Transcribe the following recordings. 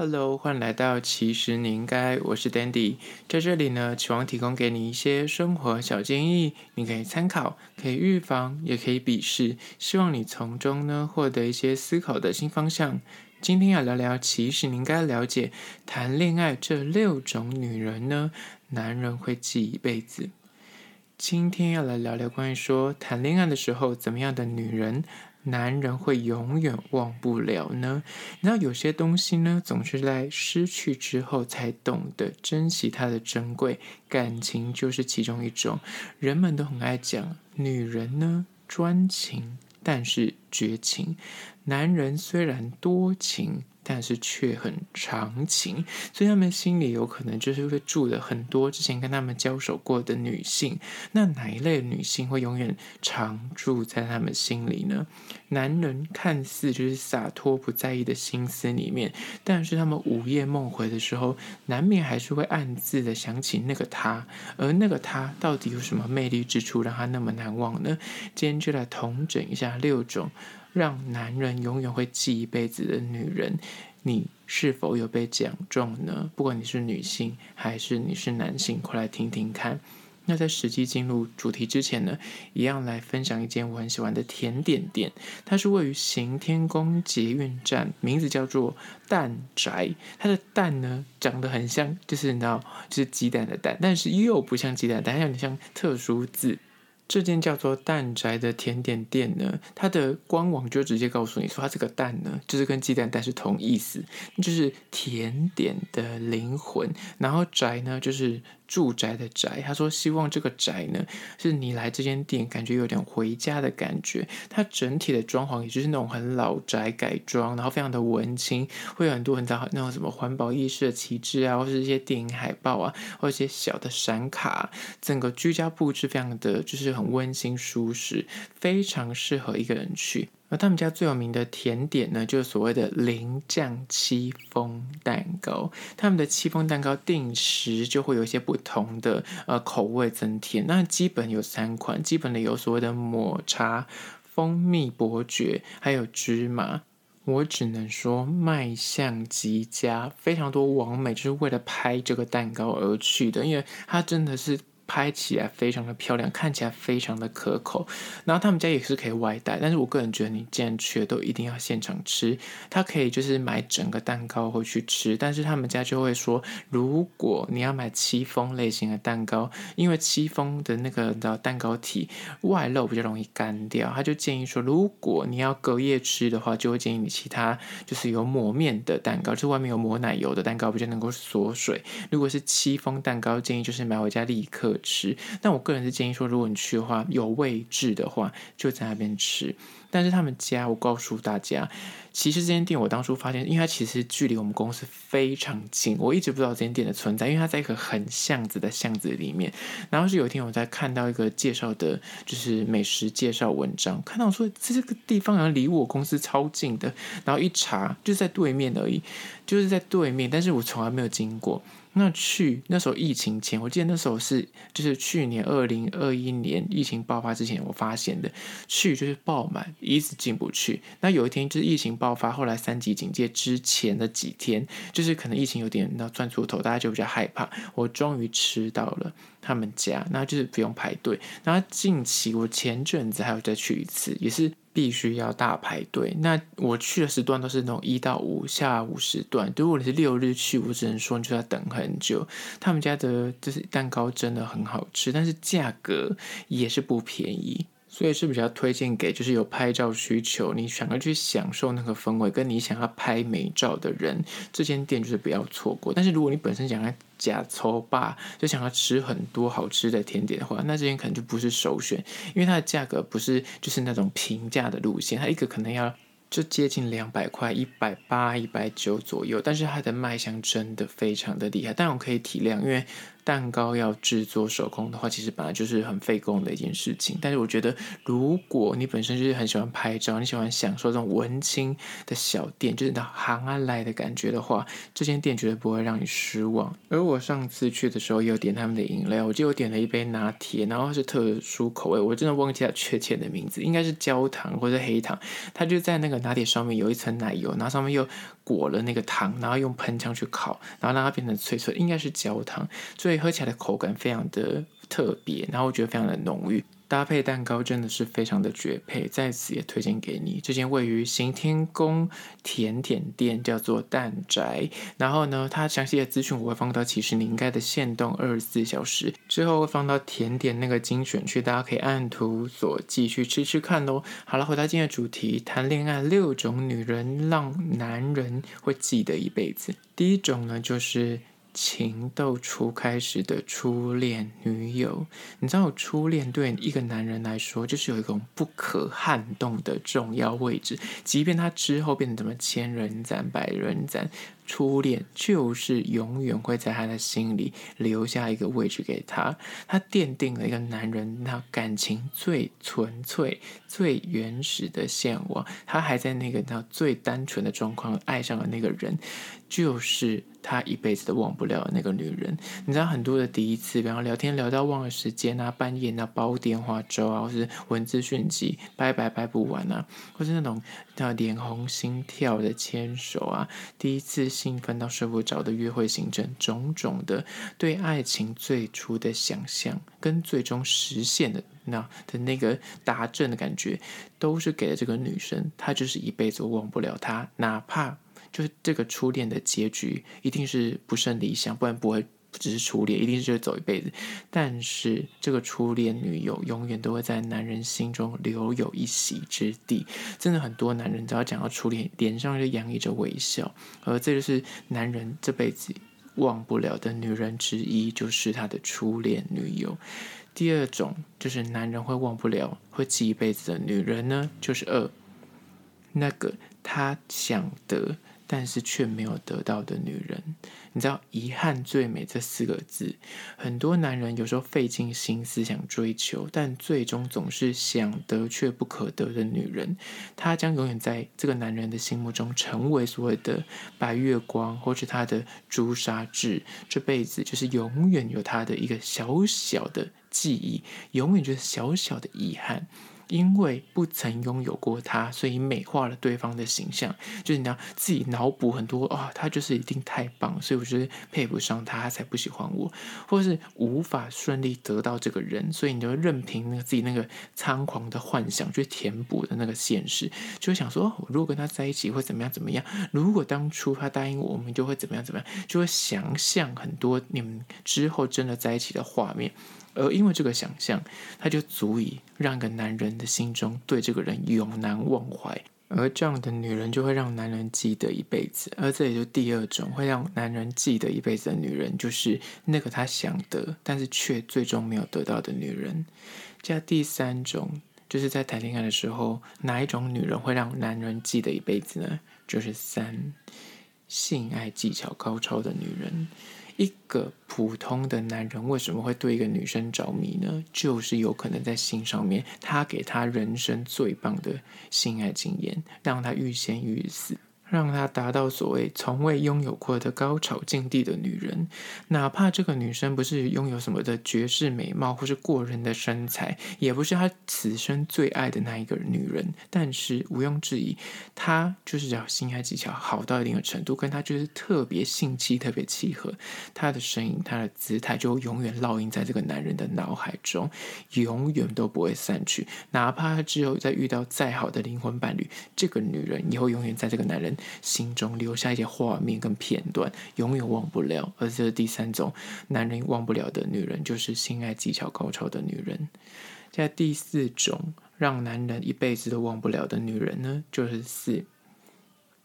Hello，欢迎来到其实你应该，我是 Dandy，在这里呢，期望提供给你一些生活小建议，你可以参考，可以预防，也可以鄙视，希望你从中呢获得一些思考的新方向。今天要聊聊，其实你应该了解谈恋爱这六种女人呢，男人会记一辈子。今天要来聊聊关于说谈恋爱的时候怎么样的女人。男人会永远忘不了呢？那有些东西呢，总是在失去之后才懂得珍惜它的珍贵。感情就是其中一种。人们都很爱讲，女人呢专情，但是绝情；男人虽然多情。但是却很长情，所以他们心里有可能就是会住了很多之前跟他们交手过的女性。那哪一类女性会永远常住在他们心里呢？男人看似就是洒脱不在意的心思里面，但是他们午夜梦回的时候，难免还是会暗自的想起那个他。而那个他到底有什么魅力之处，让他那么难忘呢？今天就来统整一下六种。让男人永远会记一辈子的女人，你是否有被讲中呢？不管你是女性还是你是男性，快来听听看。那在实际进入主题之前呢，一样来分享一间我很喜欢的甜点店，它是位于行天宫捷运站，名字叫做蛋宅。它的蛋呢，长得很像，就是你知道，就是鸡蛋的蛋，但是又不像鸡蛋的蛋，它有点像特殊字。这间叫做蛋宅的甜点店呢，它的官网就直接告诉你说，它这个蛋呢，就是跟鸡蛋蛋是同意思，就是甜点的灵魂。然后宅呢，就是住宅的宅。他说希望这个宅呢，是你来这间店感觉有点回家的感觉。它整体的装潢也就是那种很老宅改装，然后非常的文青，会有很多很大那种什么环保意识的旗帜啊，或是一些电影海报啊，或者一些小的闪卡，整个居家布置非常的就是。很温馨舒适，非常适合一个人去。而他们家最有名的甜点呢，就是所谓的淋酱戚风蛋糕。他们的戚风蛋糕定时就会有一些不同的呃口味增添。那基本有三款，基本的有所谓的抹茶、蜂蜜、伯爵，还有芝麻。我只能说卖相极佳，非常多网美就是为了拍这个蛋糕而去的，因为它真的是。拍起来非常的漂亮，看起来非常的可口。然后他们家也是可以外带，但是我个人觉得你既然去，都一定要现场吃。他可以就是买整个蛋糕回去吃，但是他们家就会说，如果你要买戚风类型的蛋糕，因为戚风的那个的蛋糕体外露比较容易干掉，他就建议说，如果你要隔夜吃的话，就会建议你其他就是有抹面的蛋糕，就是外面有抹奶油的蛋糕比较能够锁水。如果是戚风蛋糕，建议就是买回家立刻吃，但我个人是建议说，如果你去的话，有位置的话，就在那边吃。但是他们家，我告诉大家，其实这间店我当初发现，因为它其实距离我们公司非常近，我一直不知道这间店的存在，因为它在一个很巷子的巷子里面。然后是有一天我在看到一个介绍的，就是美食介绍文章，看到说这个地方好像离我公司超近的，然后一查就在对面而已，就是在对面，但是我从来没有经过。那去那时候疫情前，我记得那时候是就是去年二零二一年疫情爆发之前，我发现的去就是爆满，一直进不去。那有一天就是疫情爆发，后来三级警戒之前的几天，就是可能疫情有点那钻出头，大家就比较害怕。我终于吃到了他们家，那就是不用排队。那近期我前阵子还有再去一次，也是。必须要大排队。那我去的时段都是那种一到五下午时段。如果你是六日去，我只能说你就要等很久。他们家的就是蛋糕真的很好吃，但是价格也是不便宜。所以是比较推荐给就是有拍照需求，你想要去享受那个氛围，跟你想要拍美照的人，这间店就是不要错过。但是如果你本身想要呷粗饱，就想要吃很多好吃的甜点的话，那这间可能就不是首选，因为它的价格不是就是那种平价的路线，它一个可能要就接近两百块，一百八、一百九左右。但是它的卖相真的非常的厉害，但我可以体谅，因为。蛋糕要制作手工的话，其实本来就是很费工的一件事情。但是我觉得，如果你本身就是很喜欢拍照，你喜欢享受这种文青的小店，就是那行啊来的感觉的话，这间店绝对不会让你失望。而我上次去的时候，也有点他们的饮料，我记得我点了一杯拿铁，然后是特殊口味，我真的忘记它确切的名字，应该是焦糖或者黑糖。它就在那个拿铁上面有一层奶油，然后上面又裹了那个糖，然后用喷枪去烤，然后让它变成脆脆，应该是焦糖，所以喝起来的口感非常的特别，然后我觉得非常的浓郁。搭配蛋糕真的是非常的绝配，在此也推荐给你。这间位于行天宫甜点店叫做蛋宅，然后呢，它详细的资讯我会放到其实你应该的限动二十四小时之后会放到甜点那个精选区，大家可以按图索骥去吃吃看喽。好了，回到今天的主题，谈恋爱六种女人让男人会记得一辈子。第一种呢，就是。情窦初开时的初恋女友，你知道，初恋对一个男人来说，就是有一种不可撼动的重要位置，即便他之后变成怎么千人斩、百人斩。初恋就是永远会在他的心里留下一个位置给他，他奠定了一个男人那感情最纯粹、最原始的向往。他还在那个那最单纯的状况爱上了那个人，就是他一辈子都忘不了的那个女人。你知道很多的第一次，比方聊天聊到忘了时间啊，半夜那煲电话粥啊，或是文字讯息掰掰掰不完啊，或是那种那脸红心跳的牵手啊，第一次。兴奋到睡不着的约会行程，种种的对爱情最初的想象，跟最终实现的那的那个达阵的感觉，都是给了这个女生，她就是一辈子忘不了她，哪怕就是这个初恋的结局一定是不甚理想，不然不会。只是初恋，一定是就走一辈子。但是这个初恋女友永远都会在男人心中留有一席之地。真的很多男人只要讲到初恋，脸上就洋溢着微笑。而这就是男人这辈子忘不了的女人之一，就是他的初恋女友。第二种就是男人会忘不了、会记一辈子的女人呢，就是二，那个他想得。但是却没有得到的女人，你知道“遗憾最美”这四个字，很多男人有时候费尽心思想追求，但最终总是想得却不可得的女人，她将永远在这个男人的心目中成为所谓的白月光，或是他的朱砂痣，这辈子就是永远有他的一个小小的记忆，永远就是小小的遗憾。因为不曾拥有过他，所以美化了对方的形象。就是你要自己脑补很多啊、哦，他就是一定太棒，所以我觉得配不上他，他才不喜欢我，或是无法顺利得到这个人，所以你就任凭那个自己那个猖狂的幻想去填补的那个现实，就会想说，我如果跟他在一起会怎么样怎么样？如果当初他答应我，我们就会怎么样怎么样？就会想象很多你们之后真的在一起的画面。而因为这个想象，他就足以让一个男人的心中对这个人永难忘怀，而这样的女人就会让男人记得一辈子。而这也就第二种会让男人记得一辈子的女人，就是那个他想得，但是却最终没有得到的女人。加第三种，就是在谈恋爱的时候，哪一种女人会让男人记得一辈子呢？就是三，性爱技巧高超的女人。一个普通的男人为什么会对一个女生着迷呢？就是有可能在性上面，他给他人生最棒的性爱经验，让他欲仙欲死。让他达到所谓从未拥有过的高潮境地的女人，哪怕这个女生不是拥有什么的绝世美貌或是过人的身材，也不是他此生最爱的那一个女人，但是毋庸置疑，她就是要性爱技巧好到一定的程度，跟她就是特别性气特别契合，她的身影、她的姿态就永远烙印在这个男人的脑海中，永远都不会散去。哪怕他之后再遇到再好的灵魂伴侣，这个女人以后永远在这个男人。心中留下一些画面跟片段，永远忘不了。而这是第三种男人忘不了的女人，就是性爱技巧高超的女人。在第四种让男人一辈子都忘不了的女人呢，就是四，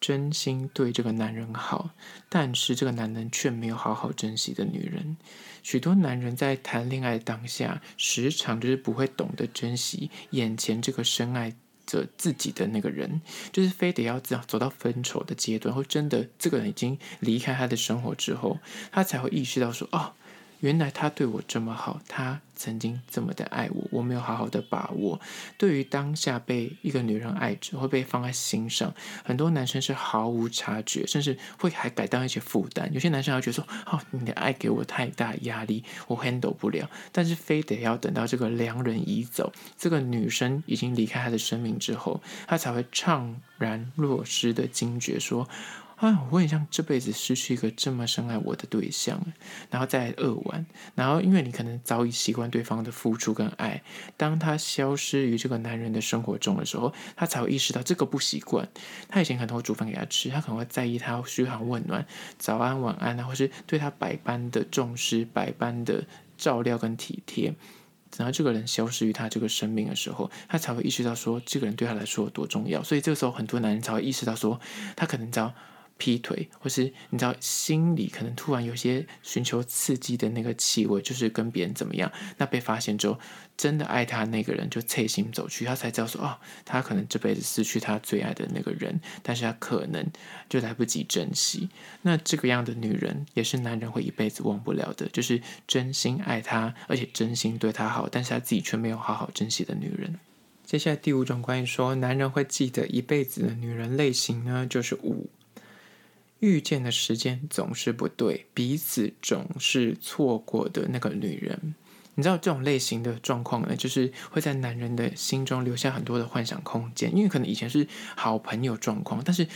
真心对这个男人好，但是这个男人却没有好好珍惜的女人。许多男人在谈恋爱当下，时常就是不会懂得珍惜眼前这个深爱。着自己的那个人，就是非得要这样走到分手的阶段，或真的这个人已经离开他的生活之后，他才会意识到说：哦，原来他对我这么好，他曾经这么的爱我，我没有好好的把握。对于当下被一个女人爱着，会被放在心上，很多男生是毫无察觉，甚至会还感到一些负担。有些男生还觉得说：“哦，你的爱给我太大压力，我 handle 不了。”但是非得要等到这个 良人已走，这个女生已经离开他的生命之后，他才会怅然若失的惊觉说。啊，我很像这辈子失去一个这么深爱我的对象，然后再扼腕，然后因为你可能早已习惯对方的付出跟爱，当他消失于这个男人的生活中的时候，他才会意识到这个不习惯。他以前可能会煮饭给他吃，他可能会在意他嘘寒问暖、早安晚安啊，或是对他百般的重视、百般的照料跟体贴。等到这个人消失于他这个生命的时候，他才会意识到说，这个人对他来说有多重要。所以这个时候，很多男人才会意识到说，他可能知道。劈腿，或是你知道心里可能突然有些寻求刺激的那个气味，就是跟别人怎么样，那被发现之后，真的爱他那个人就侧心走去，他才知道说哦，他可能这辈子失去他最爱的那个人，但是他可能就来不及珍惜。那这个样的女人也是男人会一辈子忘不了的，就是真心爱他，而且真心对他好，但是他自己却没有好好珍惜的女人。接下来第五种关于说男人会记得一辈子的女人类型呢，就是五。遇见的时间总是不对，彼此总是错过的那个女人，你知道这种类型的状况呢，就是会在男人的心中留下很多的幻想空间，因为可能以前是好朋友状况，但是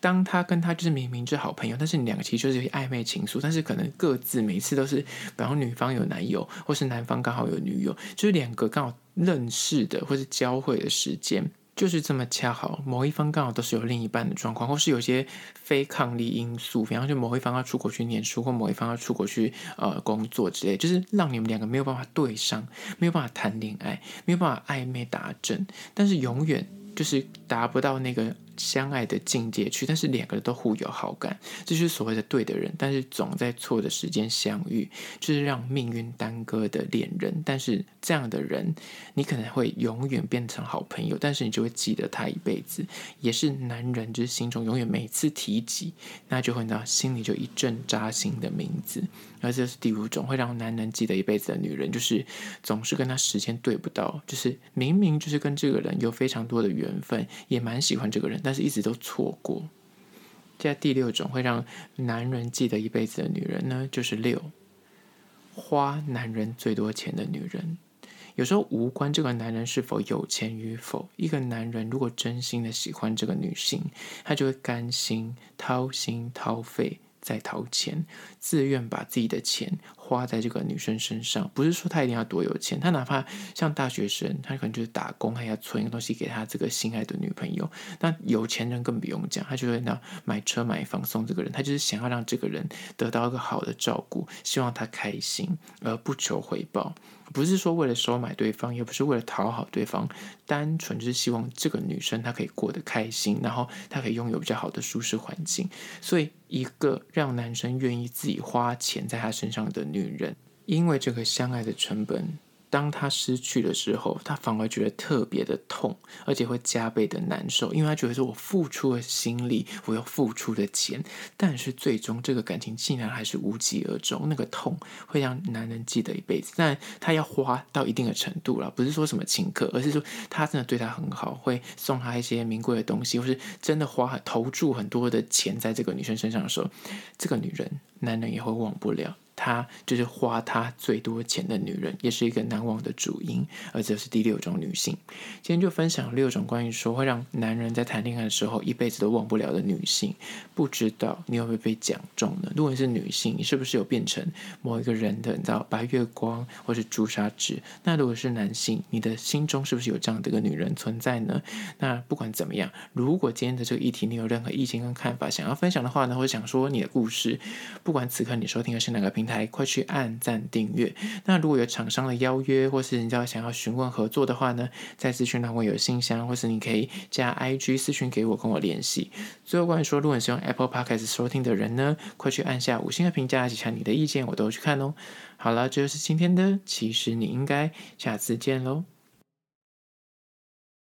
当他跟他就是明明是好朋友，但是你两个其实就是暧昧情愫，但是可能各自每次都是，比方女方有男友，或是男方刚好有女友，就是两个刚好认识的或是交汇的时间。就是这么恰好，某一方刚好都是有另一半的状况，或是有些非抗力因素，比方就某一方要出国去念书，或某一方要出国去呃工作之类，就是让你们两个没有办法对上，没有办法谈恋爱，没有办法暧昧打针，但是永远就是达不到那个。相爱的境界去，但是两个人都互有好感，这就是所谓的对的人，但是总在错的时间相遇，就是让命运耽搁的恋人。但是这样的人，你可能会永远变成好朋友，但是你就会记得他一辈子，也是男人就是心中永远每次提及，那就会呢心里就一阵扎心的名字。而这是第五种会让男人记得一辈子的女人，就是总是跟他时间对不到，就是明明就是跟这个人有非常多的缘分，也蛮喜欢这个人。但但是一直都错过。现在第六种会让男人记得一辈子的女人呢，就是六，花男人最多钱的女人。有时候无关这个男人是否有钱与否，一个男人如果真心的喜欢这个女性，他就会甘心掏心掏肺。在掏钱，自愿把自己的钱花在这个女生身上，不是说他一定要多有钱，他哪怕像大学生，他可能就是打工，还要存一个东西给他这个心爱的女朋友。那有钱人更不用讲，他就会那买车买房送这个人，他就是想要让这个人得到一个好的照顾，希望他开心，而不求回报。不是说为了收买对方，也不是为了讨好对方，单纯就是希望这个女生她可以过得开心，然后她可以拥有比较好的舒适环境。所以，一个让男生愿意自己花钱在她身上的女人，因为这个相爱的成本。当他失去的时候，他反而觉得特别的痛，而且会加倍的难受，因为他觉得说我付出了心力，我要付出的钱，但是最终这个感情竟然还是无疾而终，那个痛会让男人记得一辈子。但他要花到一定的程度了，不是说什么请客，而是说他真的对他很好，会送他一些名贵的东西，或是真的花投注很多的钱在这个女生身上的时候，这个女人男人也会忘不了。她就是花他最多钱的女人，也是一个难忘的主因，而这是第六种女性。今天就分享六种关于说会让男人在谈恋爱的时候一辈子都忘不了的女性。不知道你有没有被讲中呢？如果你是女性，你是不是有变成某一个人的，你知道白月光或是朱砂痣？那如果是男性，你的心中是不是有这样的一个女人存在呢？那不管怎么样，如果今天的这个议题你有任何意见跟看法想要分享的话呢，或者想说你的故事，不管此刻你收听的是哪个平平台。快去按赞订阅。那如果有厂商的邀约，或是你要想要询问合作的话呢，在资讯栏我有信箱，或是你可以加 IG 私讯给我，跟我联系。最后关于说，如果你是用 Apple Podcast 收听的人呢，快去按下五星的评价，写下你的意见，我都去看哦。好了，这就是今天的，其实你应该下次见喽。